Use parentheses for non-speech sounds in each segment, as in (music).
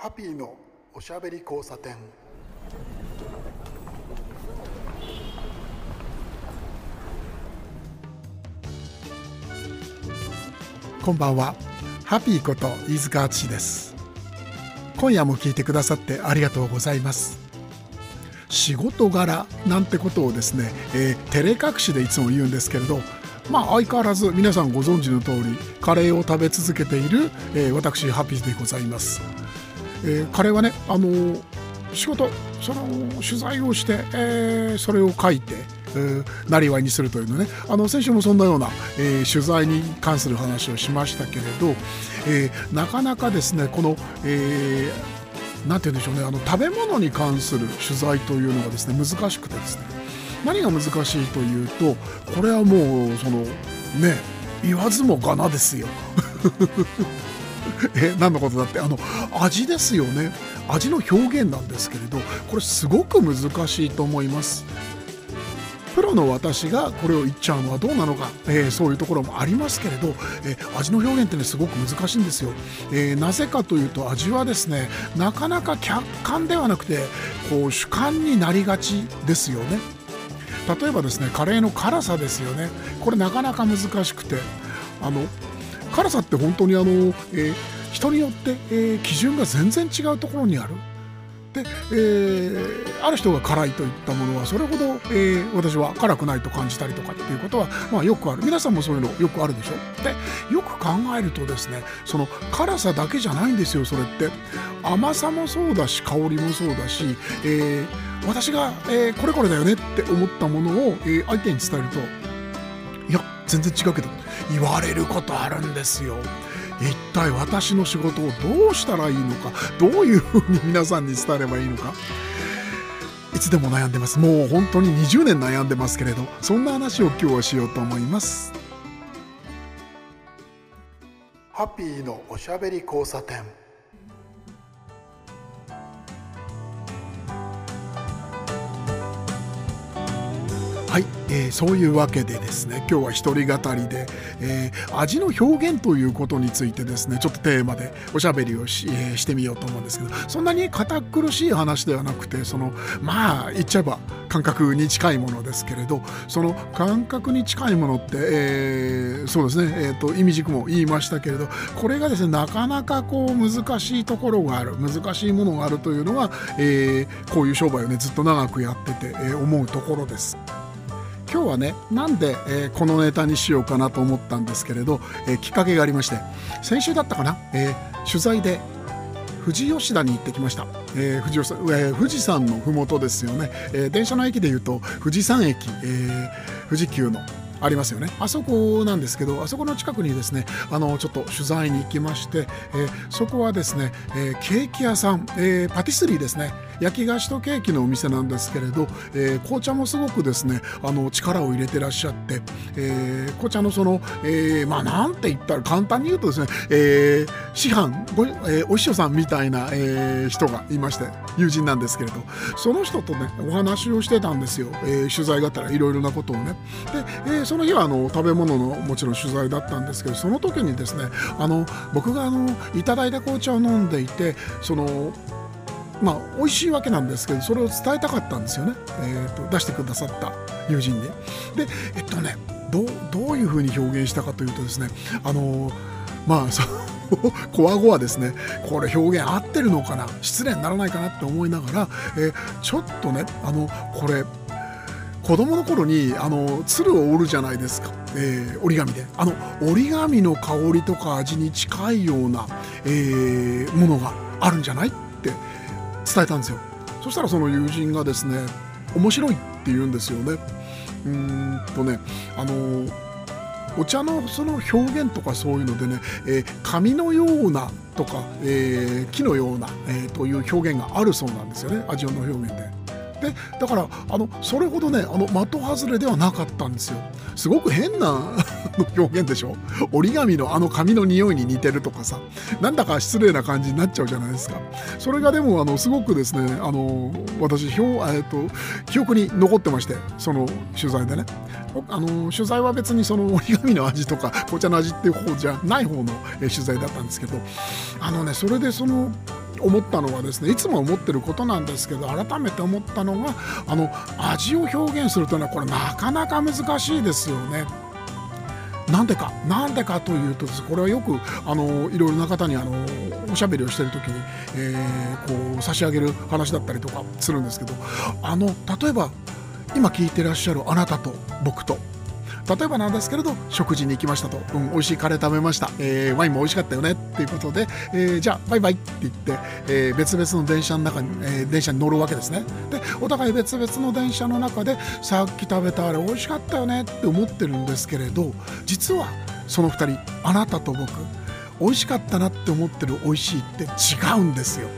ハッピーのおしゃべり交差点。こんばんは。ハッピーこと飯塚敦です。今夜も聞いてくださってありがとうございます。仕事柄なんてことをですね、えー、照れ隠しでいつも言うんですけれどまあ相変わらず皆さんご存知の通りカレーを食べ続けている、えー、私ハッピーでございます。えー、彼はねあの仕事その取材をして、えー、それを書いてなりわいにするというのね。あの先週もそんなような、えー、取材に関する話をしましたけれど、えー、なかなかですねこの、えー、なんて言うんでしょうねあの食べ物に関する取材というのがですね難しくてですね何が難しいというとこれはもうそのね言わずもがなですよ。え何のことだって？あの味ですよね。味の表現なんですけれどこれすごく難しいと思います。プロの私がこれを言っちゃうのはどうなのか、えー、そういうところもありますけれど、えー、味の表現ってねすごく難しいんですよ、えー、なぜかというと味はですねなかなか客観ではなくてこう主観になりがちですよね。例えばですねカレーの辛さですよね。これなかなか難しくてあの辛さって本当にあの、えー、人によって、えー、基準が全然違うところにある。で、えー、ある人が辛いといったものはそれほど、えー、私は辛くないと感じたりとかっていうことは、まあ、よくある。皆さんもそういうのよくあるでしょ。でよく考えるとですねその辛さだけじゃないんですよそれって。甘さもそうだし香りもそうだし、えー、私が、えこれこれだよねって思ったものを、え相手に伝えると全然違うけど言われることあるんですよ。一体私の仕事をどうしたらいいのか？どういうふうに皆さんに伝えればいいのか？いつでも悩んでます。もう本当に20年悩んでますけれどそんな話を今日はしようと思います。ハッピーのおしゃべり交差点。えー、そういうわけでですね今日は一人語りで、えー、味の表現ということについてですねちょっとテーマでおしゃべりをし,、えー、してみようと思うんですけどそんなに堅苦しい話ではなくてそのまあ言っちゃえば感覚に近いものですけれどその感覚に近いものって、えー、そうですね、えーと、意味軸も言いましたけれどこれがですねなかなかこう難しいところがある難しいものがあるというのが、えー、こういう商売をねずっと長くやってて、えー、思うところです。今日はねなんで、えー、このネタにしようかなと思ったんですけれど、えー、きっかけがありまして先週だったかな、えー、取材で富士吉田に行ってきました、えー富士えー、富士山の麓ですよね、えー、電車の駅でいうと富士山駅、えー、富士急のありますよね。あそこなんですけどあそこの近くにですねあのちょっと取材に行きまして、えー、そこはですね、えー、ケーキ屋さん、えー、パティスリーですね。焼き菓子とケーキのお店なんですけれど、えー、紅茶もすごくですねあの力を入れてらっしゃって、えー、紅茶のその、えー、まあなんて言ったら簡単に言うとですね、えー、師範ご、えー、お師匠さんみたいな、えー、人がいまして友人なんですけれどその人とねお話をしてたんですよ、えー、取材があったらいろいろなことをね。で、えー、その日はあの食べ物のもちろん取材だったんですけどその時にですねあの僕があのいただいた紅茶を飲んでいてそのまあ美味しいわけなんですけどそれを伝えたかったんですよね、えーと、出してくださった友人に。でえっとねどういうふうに表現したかというとですねあのまあそ (laughs) こわごわですね。これ表現合ってるのかな？失礼にならないかなって思いながら、えー、ちょっとねあのこれ子供の頃にあの鶴を折るじゃないですか、えー、折り紙で。あの折り紙の香りとか味に近いような、えー、ものがあるんじゃない？伝えたんですよ。そしたらその友人がですね面白いって言うんですよね。うんとねあのお茶のその表現とかそういうのでね、えー、紙のようなとか、えー、木のような、えー、という表現があるそうなんですよね。味の表現で。でだからあのそれほどねあの的外れではなかったんですよ。すごく変な (laughs) 表現でしょ？折り紙のあの紙の匂いに似てるとかさ。なんだか失礼な感じになっちゃうじゃないですか。それがでもあのすごくですねあの私表、えーと、記憶に残ってましてその取材でね。あの取材は別にその折り紙の味とか紅茶の味っていう方じゃない方の取材だったんですけど。あのねそれでその思ったのはですねいつも思ってることなんですけど改めて思ったのがあの味を表現するというのはこれなかなか難しいですよね。なんでかなんでかというとこれはよくあのいろいろな方にあのおしゃべりをしてる時に、えー、こう差し上げる話だったりとかするんですけどあの例えば今聞いてらっしゃるあなたと僕と例えばなんですけれど食事に行きましたと、うん、美味しいカレー食べました、えー、ワインも美味しかったよね。っていうことで、えー、じゃあバイバイって言って、えー、別々の電車の中に、え電車に乗るわけですね。でお互い別々の電車の中でさっき食べたあれ美味しかったよね。って思ってるんですけれど実はその2人あなたと僕美味しかったなって思ってる美味しいって違うんですよ。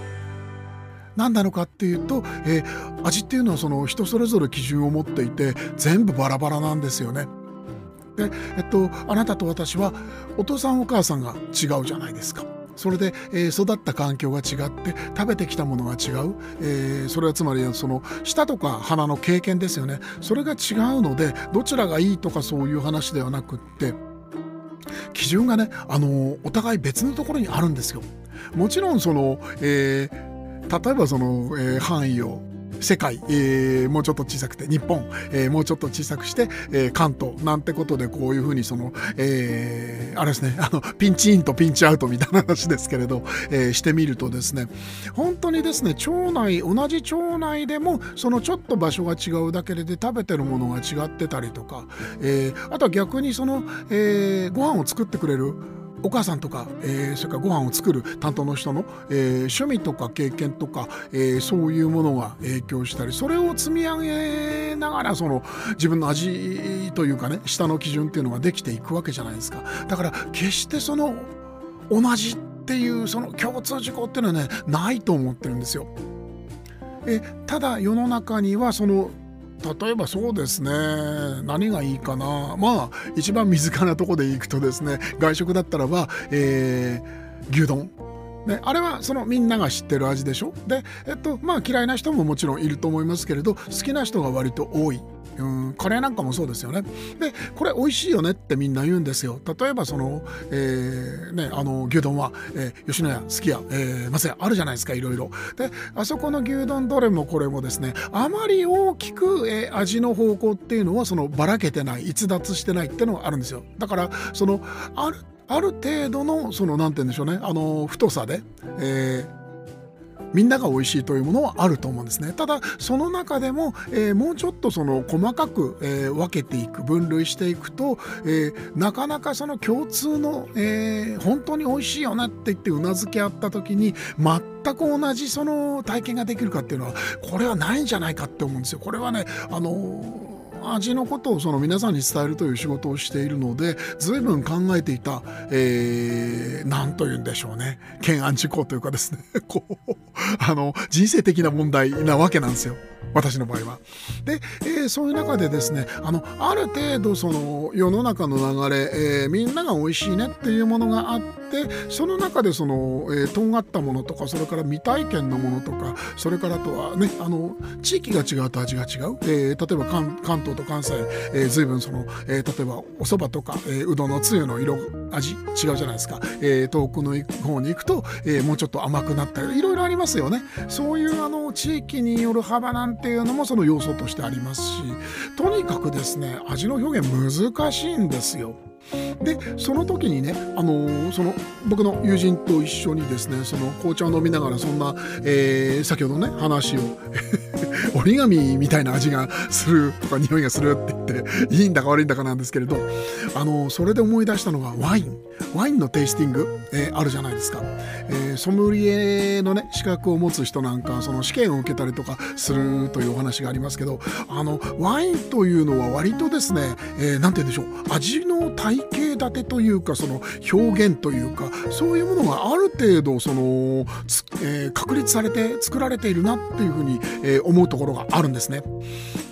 何なのかっていうと、えー、味っていうのはその人それぞれ基準を持っていて全部バラバラなんですよね。で、えっと、あなたと私はお父さんお母さんが違うじゃないですか。それで、えー、育った環境が違って食べてきたものが違う、えー、それはつまりその舌とか鼻の経験ですよねそれが違うのでどちらがいいとかそういう話ではなくって基準がね、あのお互い別のところにあるんですよ。もちろんその、えー、例えばその、えー、範囲を世界、えー、もうちょっと小さくて日本、えー、もうちょっと小さくして、えー、関東なんてことでこういうふうにその、えー、あれですねあのピンチインとピンチアウトみたいな話ですけれど、えー、してみるとですね本当にですね町内同じ町内でもそのちょっと場所が違うだけで食べてるものが違ってたりとか、えー、あとは逆にその、えー、ご飯を作ってくれるお母さんとか、えー、それからご飯を作る担当の人の、えー、趣味とか経験とか、えー、そういうものが影響したりそれを積み上げながらその自分の味というかね下の基準っていうのができていくわけじゃないですかだから決してその同じっていうその共通事項っていうのはねないと思ってるんですよ。えただ世の中にはその例えばそうですね。何がいいかな。まあ一番身近なとこで行くとですね。外食だったらば、えー、牛丼。ね、あれはそのみんなが知ってる味でしょ。で、えっとまあ、嫌いな人ももちろんいると思いますけれど好きな人が割と多い。うんカレーなんかもそうですよね。でこれ美味しいよねってみんな言うんですよ。例えばその、えー、ね、あの牛丼は、えー、吉野家すき家、えー、松屋あるじゃないですかいろいろ。であそこの牛丼どれもこれもですねあまり大きく、えー、味の方向っていうのはそのばらけてない逸脱してないっていうのがあるんですよ。だからそのあるある程度のその何て言うんでしょうねあの太さで、えーみんなが美味しいというものはあると思うんですねただその中でも、えー、もうちょっとその細かく、えー、分けていく分類していくと、えー、なかなかその共通の、え本当に美味しいよねって言ってうなずけ合った時に全く同じその体験ができるかっていうのはこれはないんじゃないかって思うんですよ。これはねあの味のことをその皆さんに伝えるという仕事をしているので随分考えていた何、えー、と言うんでしょうね懸案事項というかですね (laughs) こうあの人生的な問題なわけなんですよ。私の場合は。で、えー、そういう中でですねあのある程度その世の中の流れ、えー、みんなが美味しいねっていうものがあってその中でその、えー、とんがったものとかそれから未体験のものとかそれからとはねあの地域が違うと味が違う、えー、例えば関関東と関西、えー、随分その、えー、例えばお蕎麦とか、えー、うどんのつゆの色味違うじゃないですか、えー、遠くの方に行くと、えー、もうちょっと甘くなったりいろいろありますよね。そういうあの地域による幅なんていうのもその要素としてありますしとにかくですね味の表現難しいんですよ。でその時にね、あのー、その僕の友人と一緒にですねその紅茶を飲みながらそんな、えー、先ほどね話を (laughs) 折り紙みたいな味がするとか匂いがするって言っていいんだか悪いんだかなんですけれど、あのー、それで思い出したのがワイン。ワインのテイスティング、えー、あるじゃないですか、えー、ソムリエのね資格を持つ人なんかその試験を受けたりとかするというお話がありますけどあのワインというのは割とですね何、えー、て言うんでしょう。味の体型立てというかその表現というかそういうものがある程度その、えー、確立されて作られているなっていうふうに、えー、思うところがあるんですね。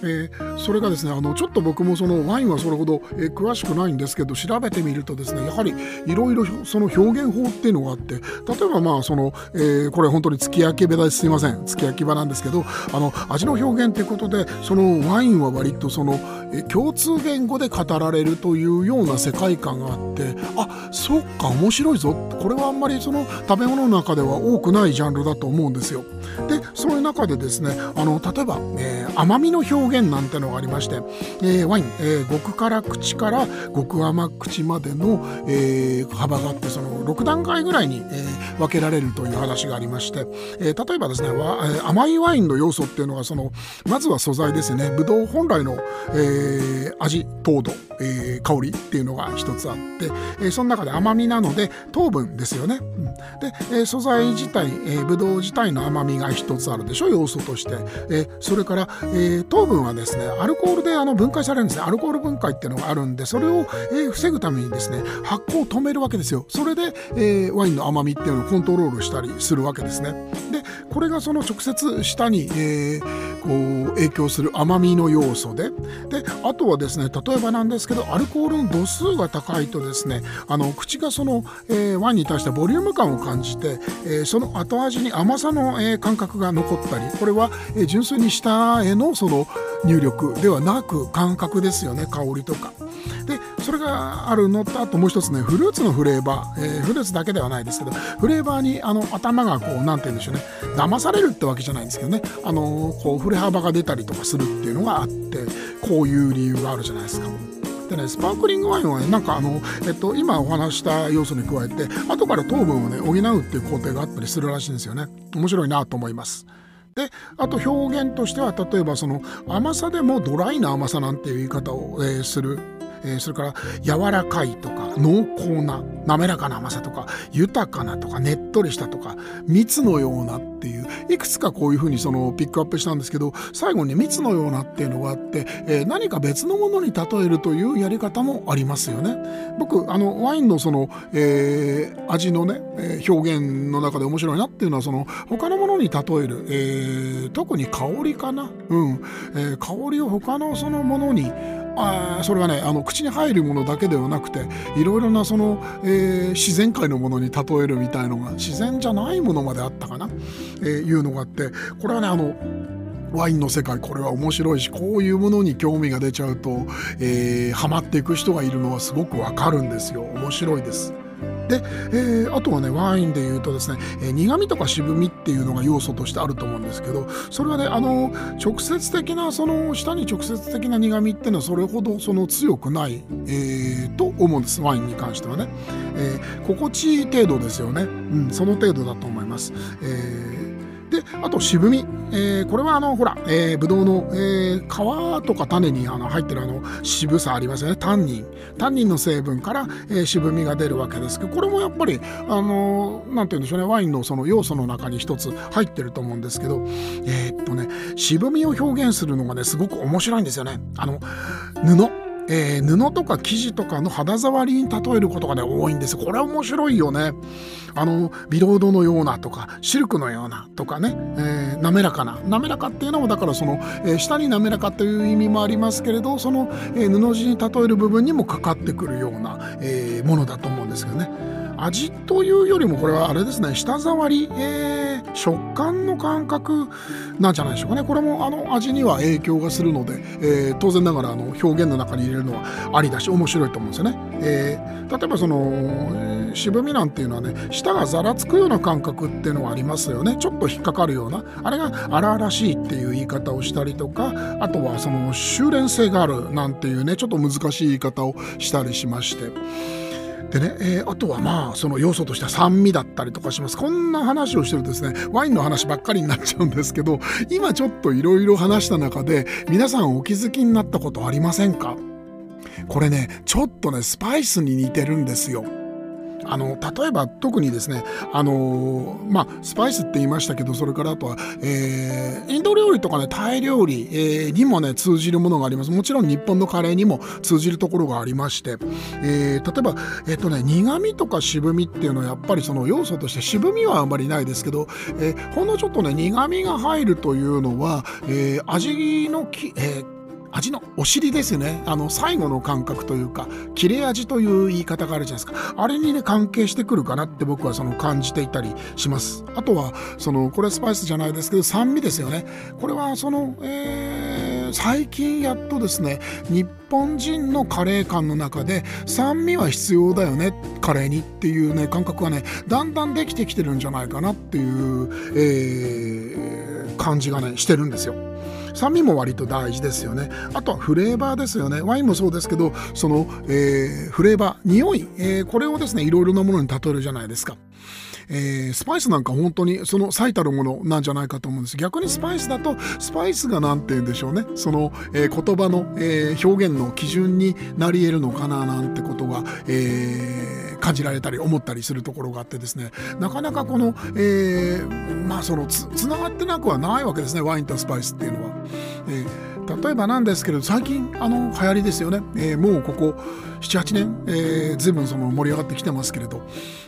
えー、それがですねあのちょっと僕もそのワインはそれほど、えー、詳しくないんですけど調べてみるとですねやはりいろいろその表現法っていうのがあって例えばまあその、えー、これ本当に付き焼き場ですいません付き焼き場なんですけどあの味の表現ということでそのワインは割とその、え共通言語で語られるというような世界観があってあそっか面白いぞこれはあんまりその食べ物の中では多くないジャンルだと思うんですよ。でそういう中でですねあの例えば、え、甘みの表現なんてのがありまして、えー、ワイン、えー、極辛口から極甘口までの、えー、幅があってその6段階ぐらいに、えー、分けられるという話がありまして、えー、例えばですね甘いワインの要素っていうのがそのまずは素材ですね。ブドウ本来の、えー、味糖度、えー、香りっていうのが一つあって、えー、その中で甘みなので糖分ですよね。うん、で、えー、素材自体、えー、ブドウ自体の甘みが一つあるでしょ要素として、えー、それから、えー、糖分はですねアルコールであの分解されるんですね。アルコール分解っていうのがあるんでそれを、えー、防ぐためにですね発酵を止めるわけですよ。それで、えー、ワインの甘みっていうのをコントロールしたりするわけですね。でこれがその直接舌に、えー、こう影響する甘みの要素で。であとはですね例えばなんですけどアルコールの度数が高いとですねあの口がその、え、ワインに対してボリューム感を感じて、え、その後味に甘さの、え、感覚が残ったりこれは、え、純粋に舌へのその入力ではなく感覚ですよね香りとか。でそれがあるのとあともう一つねフルーツのフレーバー、えー、フルーツだけではないですけどフレーバーにあの頭がこう何て言うんでしょうね騙されるってわけじゃないんですけどねあのこう振れ幅が出たりとかするっていうのがあってこういう理由があるじゃないですか。でね、スパークリングワインはね、なんかあの、えっと、今お話した要素に加えて、後から糖分をね、補うっていう工程があったりするらしいんですよね。面白いなと思います。であと表現としては例えばその甘さでもドライな甘さなんていう言い方を、えー、するえ、それから柔らかいとか濃厚な滑らかな甘さとか豊かなとかねっとりしたとか蜜のようなっていういくつかこういうふうにそのピックアップしたんですけど最後に蜜のようなっていうのがあって、えー、何か別のものに例えるというやり方もありますよね。僕あのワインのその、えー、味のね、え表現の中で面白いなっていうのはその他のものに例える、えー、特に香りかな、うん。えー、香りを他のそのものにあそれはねあの口に入るものだけではなくていろいろなその、えー、自然界のものに例えるみたいのが自然じゃないものまであったかな、えー、いうのがあってこれはねあのワインの世界これは面白いしこういうものに興味が出ちゃうと、えー、ハマっていく人がいるのはすごくわかるんですよ面白いです。で、えー、あとはねワインでいうとですね、えー、苦味とか渋みっていうのが要素としてあると思うんですけどそれはねあの直接的なその舌に直接的な苦味っていうのはそれほどその強くない、えー、と思うんですワインに関してはね、えー、心地いい程度ですよね、うん、その程度だと思います。えーであと渋み、えー、これはあのほら、えー、ブドウの、えー、皮とか種にあの入ってるあの渋さありますよね。タンニン。タンニンの成分から、えー、渋みが出るわけですけどこれもやっぱりあのなんて言うんでしょうね。ワインのその要素の中に一つ入ってると思うんですけどえー、っとね渋みを表現するのがねすごく面白いんですよね。あの布。えー、布とか生地とかの肌触りに例えることがね多いんです。これは面白いよね。あのビロードのようなとかシルクのようなとかね、えー、滑らかな。滑らかっていうのもだからその、えー、下に滑らかという意味もありますけれどその、えー、布地に例える部分にもかかってくるような、えー、ものだと思うんですけどね。味というよりもこれはあれですね舌触り、えー、食感の感覚なんじゃないでしょうかね。これもあの味には影響がするので、えー、当然ながらあの表現の中に入れるのはありだし面白いと思うんですよね、えー、例えばその渋みなんていうのはね舌がざらつくような感覚っていうのはありますよね。ちょっと引っかかるような。あれが荒々しいっていう言い方をしたりとかあとはその修練性があるなんていうねちょっと難しい言い方をしたりしまして。でね、えー、あとはまあその要素としては酸味だったりとかしますこんな話をしてるとですねワインの話ばっかりになっちゃうんですけど今ちょっといろいろ話した中で皆さんお気づきになったことありませんか？これねちょっとねスパイスに似てるんですよ。あの例えば特にですねあのまあスパイスって言いましたけどそれからあとは、えー、インド料理とかねタイ料理、えー、にもね通じるものがあります。もちろん日本のカレーにも通じるところがありまして、え、例えばえっ、とね苦味とか渋みっていうのはやっぱりその要素として渋みはあんまりないですけど、えー、ほんのちょっとね苦味が入るというのは、え、味のき、えー味のお尻ですね。あの最後の感覚というか切れ味という言い方があるじゃないですか。あれにね関係してくるかなって僕はその感じていたりします。あとはそのこれスパイスじゃないですけど酸味ですよね。これはその、えー、最近やっとですね日本人のカレー感の中で酸味は必要だよねカレーにっていうね感覚がねだんだんできてきてるんじゃないかなっていう、えー、感じがねしてるんですよ。酸味も割と大事ですよね。あとはフレーバーですよね。ワインもそうですけどその、えー、フレーバー匂い、えー、これをですねいろいろなものに例えるじゃないですか。えー、スパイスなんか本当にその最たるものなんじゃないかと思うんです。逆にスパイスだとスパイスが何て言うんでしょうね。その、えー、言葉の、えー、表現の基準になり得るのかななんてことが、えー、感じられたり思ったりするところがあってですねなかなかこの、えー、まあそのつつながってなくはないわけですねワインとスパイスっていうのは。えー、例えばなんですけど最近あの流行りですよね、えー、もうここ78年、えー、随分その盛り上がってきてますけれど、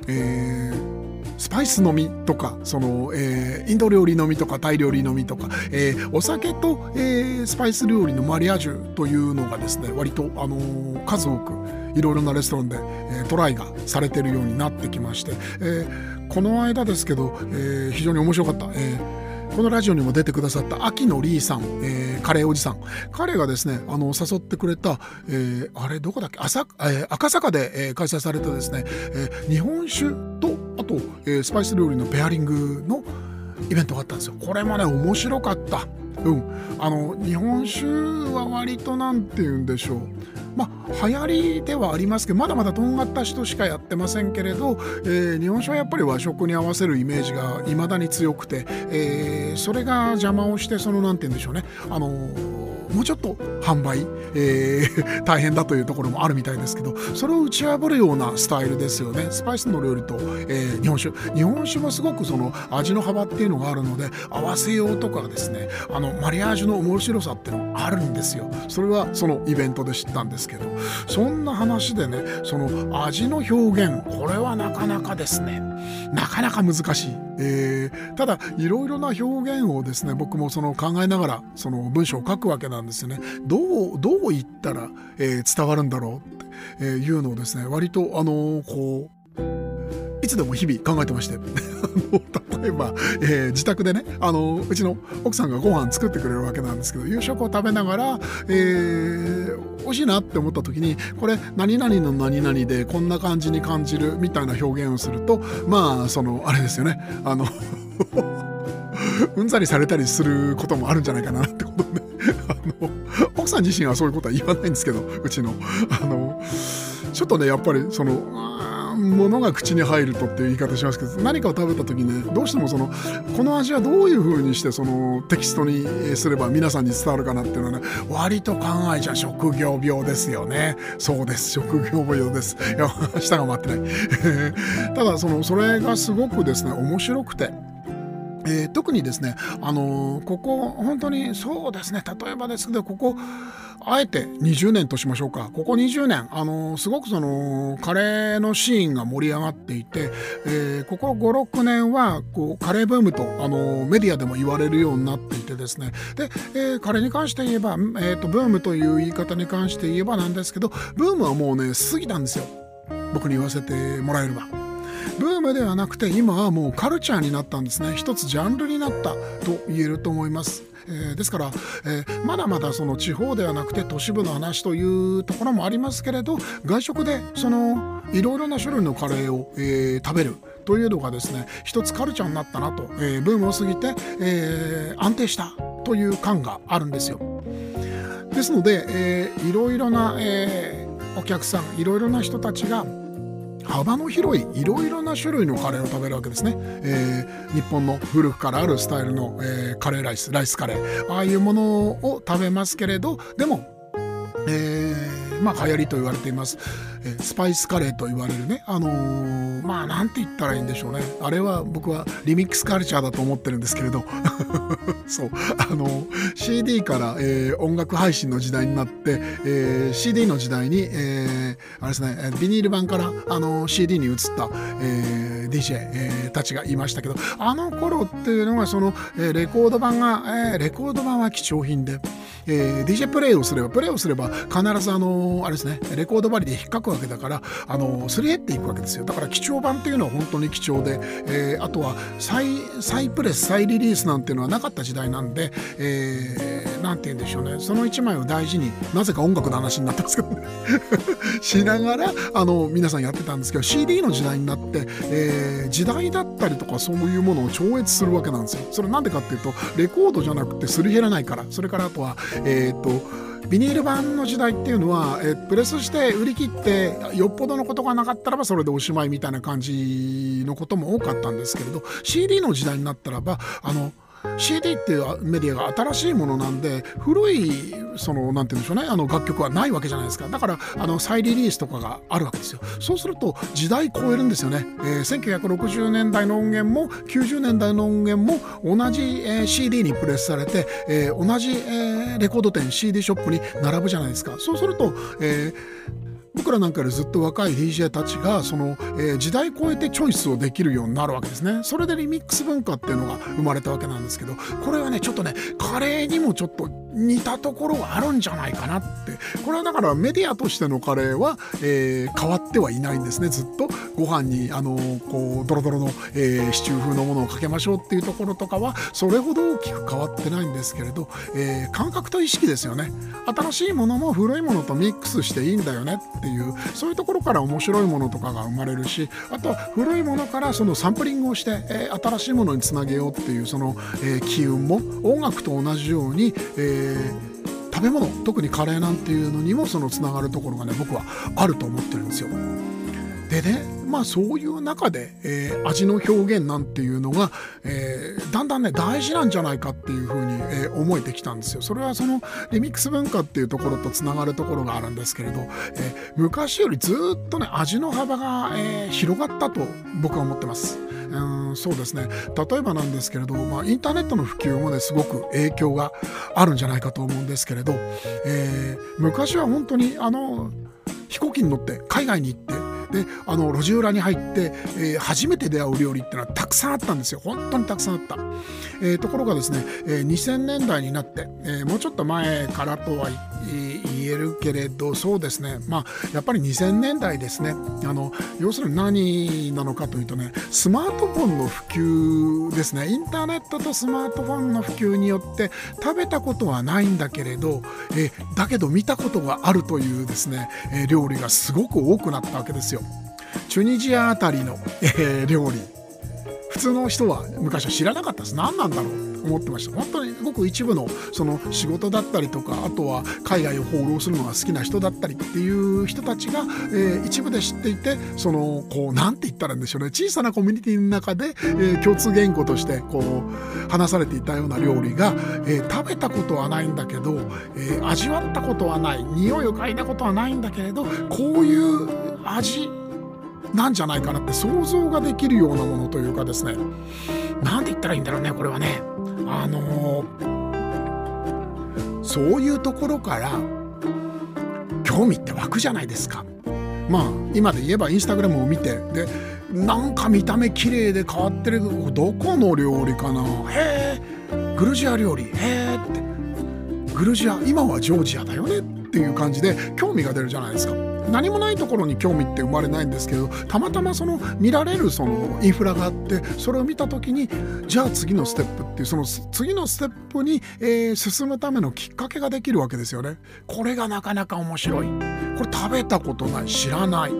えースパイスのみとかその、えー、インド料理のみとかタイ料理のみとか、えー、お酒と、えー、スパイス料理のマリアージュというのがですね割と、あの、数多くいろいろなレストランで、えー、トライがされてるようになってきまして、えー、この間ですけど、えー、非常に面白かった。えーこのラジオにも出てくださった秋野リーさん、えー、カレーおじさん。彼がですねあの誘ってくれた、えー、あれどこだっけ？朝、えー、赤坂で、えー、開催されたですね、えー、日本酒とあと、えー、スパイス料理のペアリングのイベントがあったんですよ。これもね面白かった。うん。あの日本酒は割と何て言うんでしょう。まあ流行りではありますけどまだまだとんがった人しかやってませんけれど、えー、日本酒はやっぱり和食に合わせるイメージがいまだに強くて、えー、それが邪魔をしてその何て言うんでしょうね。あのーもうちょっと販売、えー、(laughs) 大変だというところもあるみたいですけどそれを打ち破るようなスタイルですよね。スパイスの料理と、えー、日本酒。日本酒もすごくその味の幅っていうのがあるので合わせようとかですね。あのマリアージュの面白さっていうのがあるんですよ。それはそのイベントで知ったんですけど。そんな話でねその味の表現これはなかなかですね。なかなか難しい、えー、ただいろいろな表現をですね僕もその考えながらその文章を書くわけなんんですよね。どうどう言ったら、えー、伝わるんだろうっていうのをですね割とあのー、こういつでも日々考えてまして。(laughs) 例えば、えー、自宅でねあのうちの奥さんがご飯作ってくれるわけなんですけど夕食を食べながら、えー、美味しいなって思った時にこれ何々の何々でこんな感じに感じるみたいな表現をするとまあそのあれですよね。あの (laughs) うんざりされたりすることもあるんじゃないかなってことで、(laughs) あの奥さん自身はそういうことは言わないんですけどうちのあのちょっとねやっぱりそのものが口に入るとっていう言い方しますけど何かを食べた時にねどうしてもそのこの味はどういう風にしてそのテキストにすれば皆さんに伝わるかなっていうのはね割と考えちゃ職業病ですよね。そうです。職業病です。いや舌が回ってない。(laughs) ただそのそれがすごくですね面白くて。えー、特にですね、あのー、ここ本当にそうですね例えばですけどここあえて20年としましょうか。ここ20年、あのー、すごくそのカレーのシーンが盛り上がっていて、えー、ここ56年はこうカレーブームと、あのメディアでも言われるようになっていてですね。で、えー、カレーに関して言えば、えーと、ブームという言い方に関して言えばなんですけどブームはもうね過ぎたんですよ。僕に言わせてもらえれば。ブームではなくて今はもうカルチャーになったんですね一つジャンルになったと言えると思います。えー、ですから、えー、まだまだその地方ではなくて都市部の話というところもありますけれど外食でそのいろいろな種類のカレーを、えー、食べるというのがですね一つカルチャーになったなと、えー、ブームを過ぎて、えー、安定したという感があるんですよ。ですので、えー、いろいろな、えー、お客さんいろいろな人たちが幅の広いいろいろな種類のカレーを食べるわけですね、えー、日本の古くからあるスタイルの、えー、カレーライスライスカレー。ああいうものを食べますけれどでも、えー、まあ流行りと言われています、え、スパイスカレーと言われるね。あのー、まあなんて言ったらいいんでしょうね。あれは僕はリミックスカルチャーだと思ってるんですけれど。(laughs) そう。あの CD から、えー、音楽配信の時代になって、えー、CD の時代に、えー、あれですねビニール版からあの CD に移った、えー、DJ、えー、たちがいましたけど。あの頃っていうのはその、えー、レコード版が、えー、レコード版は貴重品で、えー、DJ プレイをすればプレイをすれば必ずあのあれですねレコード針で引っかくわけだからあのすり減っていくわけですよ。だから貴重版っていうのは本当に貴重で、えー、あとは再再プレス再リリースなんていうのはなかった時代なんで、えー、なんて言うんでしょうね。その1枚を大事になぜか音楽の話になってますけどね。(laughs) しながらあの皆さんやってたんですけど CD の時代になって、えー、時代だったりとかそういうものを超越するわけなんですよ。それなんでかっていうとレコードじゃなくてすり減らないから。それからあとはえっ、とビニール版の時代っていうのは、えプレスして売り切ってよっぽどのことがなかったらばそれでおしまいみたいな感じのことも多かったんですけれど CD の時代になったらばあの CD っていうメディアが新しいものなんで古いそのなんて言うんでしょうねあの楽曲はないわけじゃないですか。だからあの再リリースとかがあるわけですよ。そうすると時代超えるんですよね、えー、1960年代の音源も90年代の音源も同じ、えー、CD にプレスされて、えー、同じ、え、レコード店 CD ショップに並ぶじゃないですか。そうすると、えー僕らなんかよりずっと若い DJ たちがその、えー、時代超えてチョイスをできるようになるわけですね。それでリミックス文化っていうのが生まれたわけなんですけどこれはねちょっとねカレーにもちょっと似たところがあるんじゃないかなって。これはだからメディアとしてのカレーは、えー、変わってはいないんですね。ずっと。ご飯にあのこうドロドロの、えー、シチュー風のものをかけましょうっていうところとかはそれほど大きく変わってないんですけれど、えー、感覚と意識ですよね。新しいものも古いものとミックスしていいんだよねっていうそういうところから面白いものとかが生まれるしあとは古いものからそのサンプリングをして、えー、新しいものにつなげようっていうその、えー、機運も音楽と同じように、えー食べ物特にカレーなんていうのにもそのつながるところがね僕はあると思ってるんですよ。でねまあそういう中で、えー、味の表現なんていうのが、えー、だんだんね大事なんじゃないかっていうふうに、えー、思えてきたんですよ。それはそのリミックス文化っていうところとつながるところがあるんですけれど、え昔よりずっとね味の幅が、え広がったと僕は思ってます。うんそうですね。例えばなんですけれど、まあ、インターネットの普及もねすごく影響があるんじゃないかと思うんですけれど、え昔は本当にあの飛行機に乗って海外に行ってであの路地裏に入って、えー、初めて出会う料理っていうのはたくさんあったんですよ。本当にたくさんあった、えー、ところがですね、えー、2000年代になって、えもうちょっと前からとは言えるけれどそうですね。まあやっぱり2000年代ですね。あの要するに何なのかというとねスマートフォンの普及ですね。インターネットとスマートフォンの普及によって食べたことはないんだけれど、えだけど見たことがあるというですね、え料理がすごく多くなったわけですよ。チュニジアあたりの、えー、料理。普通の人は昔は知らなかったです。何なんだろう。思ってました。本当にごく一部のその仕事だったりとかあとは海外を放浪するのが好きな人だったりっていう人たちが、えー、一部で知っていてそのこう何て言ったらいいんでしょうね。小さなコミュニティの中で、えー、共通言語としてこう話されていたような料理が、えー、食べたことはないんだけど、え味わったことはない。匂いを嗅いだことはないんだけれどこういう味なんじゃないかなって想像ができるようなものというかですね。何て言ったらいいんだろうねこれはね。あのー、そういうところから興味って湧くじゃないですか。まあ今で言えばインスタグラムを見てでなんか見た目綺麗で変わってるどこの料理かなへえグルジア料理へえってグルジア今はジョージアだよねっていう感じで興味が出るじゃないですか。何もないところに興味って生まれないんですけどたまたまその見られるそのインフラがあってそれを見た時にじゃあ次のステップっていうその次のステップに、えー、進むためのきっかけができるわけですよね。これがなかなか面白い。これ食べたことない知らない。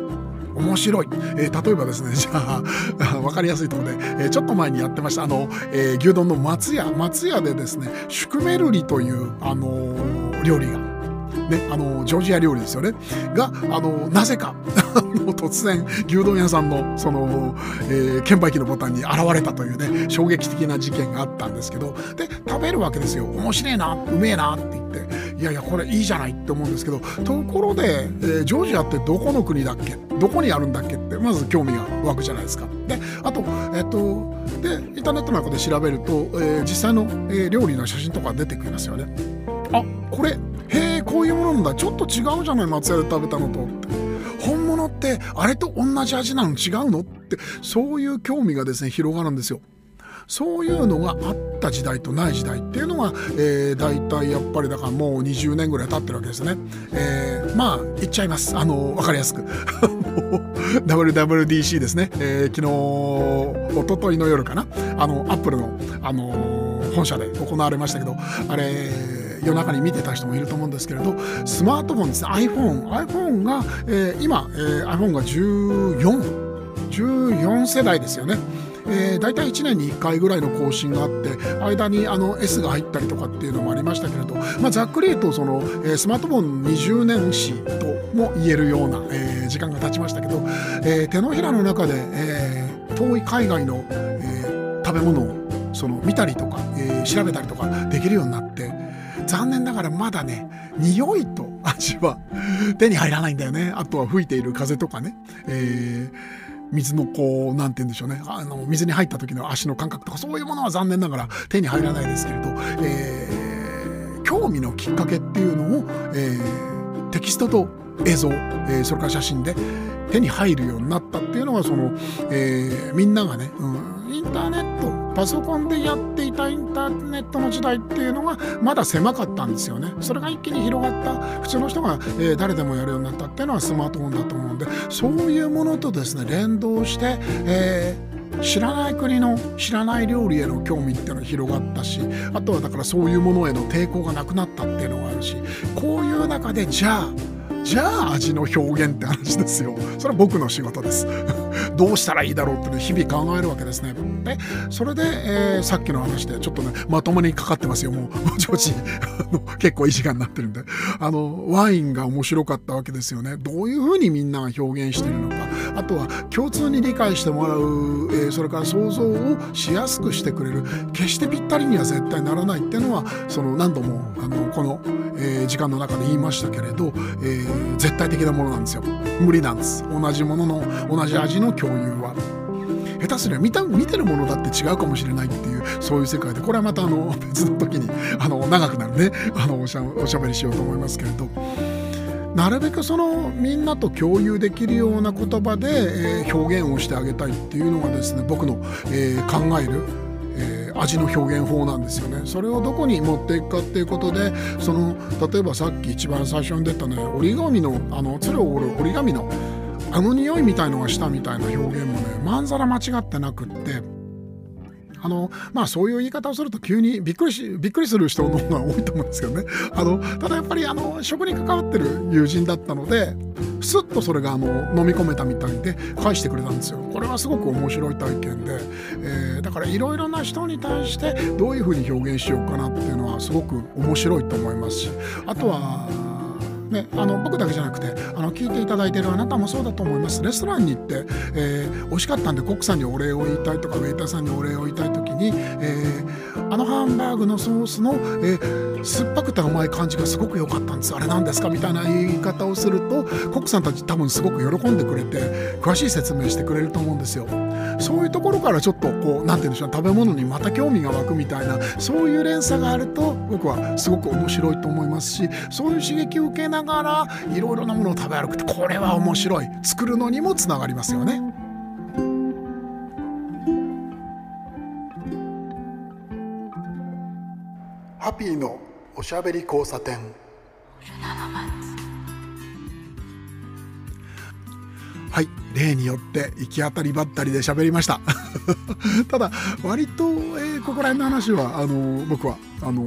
面白い、えー、例えばですねじゃあ (laughs) 分かりやすいところで、えー、ちょっと前にやってましたあの、えー、牛丼の松屋松屋でですねシュクメルリという、あの料理がね、あのジョージア料理ですよね。があのなぜか (laughs) 突然牛丼屋さんのその、えー、券売機のボタンに現れたというね衝撃的な事件があったんですけど。で食べるわけですよ。面白いなうめえなって言って。いやいやこれいいじゃないって思うんですけど。ところで、えー、ジョージアってどこの国だっけ？どこにあるんだっけってまず興味が湧くじゃないですか。であと,、えっとでインターネットなんかで調べると、えー、実際の、えー、料理の写真とか出てきますよね。あこれへえこういうものなんだ。ちょっと違うじゃない松屋で食べたのと。本物ってあれと同じ味なの違うの？ってそういう興味がですね広がるんですよ。そういうのがあった時代とない時代っていうのが、えー、大体やっぱりだからもう20年ぐらい経ってるわけですね。えー、まあ言っちゃいます。あの分かりやすく。(laughs) WWDC ですね、えー、昨日一昨日の夜かな。あのアップルの、あの本社で行われましたけどあれ夜中に見てた人もいると思うんですけれどスマートフォンですね iPhone, iPhone が、えー、今、えー、iPhone が14 14世代ですよね。えー、大体1年に1回ぐらいの更新があって間にあの S が入ったりとかっていうのもありましたけれど、まあ、ざっくり言うとその、えー、スマートフォン20年史とも言えるような、えー、時間が経ちましたけど、え、手のひらの中で、え、遠い海外の、え、食べ物をその見たりとか、え、調べたりとかできるようになって残念ながらまだね匂いと味は手に入らないんだよね。あとは吹いている風とかね、えー水のこう何て言うんでしょうね。あの水に入った時の足の感覚とかそういうものは残念ながら手に入らないですけれど、えー、興味のきっかけっていうのを、えー、テキストと映像、えー、それから写真で手に入るようになったっていうのがその、えー、みんながね、うん、インターネットパソコンでやっていたインターネットの時代っていうのがまだ狭かったんですよね。それが一気に広がった。普通の人が、えー、誰でもやるようになったっていうのはスマートフォンだと思うんでそういうものとですね連動して、えー、知らない国の知らない料理への興味っていうのが広がったしあとはだからそういうものへの抵抗がなくなったっていうのがあるしこういう中でじゃあじゃあ味の表現って話ですよ。それは僕の仕事です。(laughs) どうしたらいいだろうって、ね、日々考えるわけですね。でそれで、えー、さっきの話でちょっとねまともにかかってますよ。もうぼちぼち結構いい時間になってるんで。あのワインが面白かったわけですよね。どういうふうにみんなが表現してるのか。あとは共通に理解してもらう、えー、それから想像をしやすくしてくれる。決してぴったりには絶対ならないっていうのはその何度もあのこの、えー、時間の中で言いましたけれど、えー、絶対的なものなんですよ。無理なんです。同じものの同じ味の共有は。下手すりゃ見た見てるものだって違うかもしれないっていうそういう世界で。これはまたあの (laughs) 別の時にあの長くなるね。あのおしゃおしゃべりしようと思いますけれど。なるべくそのみんなと共有できるような言葉で、えー、表現をしてあげたいっていうのがですね僕の、えー、考えるえー、味の表現法なんですよね。それをどこに持っていくかっていうことでその例えばさっき一番最初に出たね折り紙のあの鶴を折る折り紙のあの匂いみたいのがしたみたいな表現もねまんざら間違ってなくって。あのまあそういう言い方をすると急にびっくりしびっくりする人の方が多いと思うんですけどね。あのただやっぱりあの食に関わってる友人だったのですっとそれがあの飲み込めたみたいで返してくれたんですよ。これはすごく面白い体験で、えー、だからいろいろな人に対してどういうふうに表現しようかなっていうのはすごく面白いと思いますしあとはね、あの僕だけじゃなくてあの聞いていただいているあなたもそうだと思いますレストランに行って、えー、美味しかったんでコックさんにお礼を言いたいとかウェイターさんにお礼を言いたい時に、えー、あのハンバーグのソースの、えー、酸っぱくて甘い感じがすごく良かったんですあれ何ですかみたいな言い方をするとコックさんたち多分すごく喜んでくれて詳しい説明してくれると思うんですよ。そういうところからちょっとこう何て言うんでしょう食べ物にまた興味が湧くみたいなそういう連鎖があると僕はすごく面白いと思いますしそういう刺激を受けながらいろいろなものを食べ歩くってこれは面白い作るのにもつながりますよね。ハッピーのおしゃべり交差点。はい例によって行き当たりばったりで喋りました (laughs) ただ割と、えー、ここら辺の話はあの僕はあの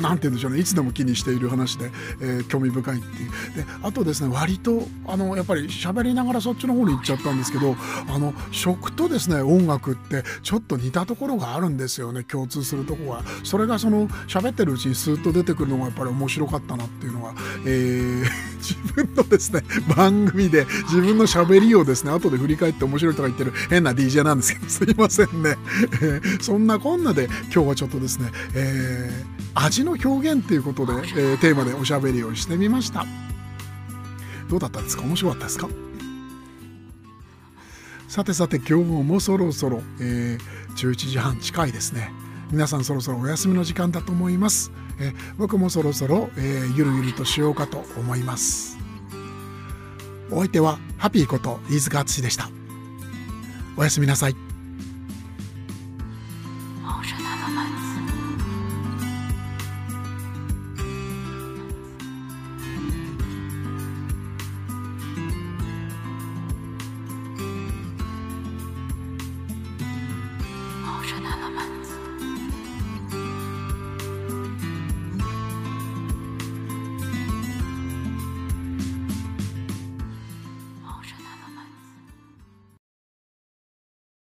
なんて言うんでしょうねいつでも気にしている話で、えー、興味深いっていう。であとですね割とあのやっぱり喋りながらそっちの方に行っちゃったんですけどあの食とですね音楽ってちょっと似たところがあるんですよね共通するとこがそれがその喋ってるうちにスーッと出てくるのがやっぱり面白かったなっていうのが、えー (laughs) 自分のですね番組で自分の喋りをですね後で振り返って面白いとか言ってる変な DJ なんですけど (laughs) すいませんね、えー、そんなこんなで今日はちょっとですね、えー、味の表現っていうことで、えー、テーマでおしゃべりをしてみました。どうだったですか？面白かったですか？さてさて今日もそろそろ、えー、11時半近いですね。皆さんそろそろお休みの時間だと思います、えー、僕もそろそろ、えー、ゆるゆるとしようかと思います。お相手はハッピーこと飯塚敦でした。おやすみなさい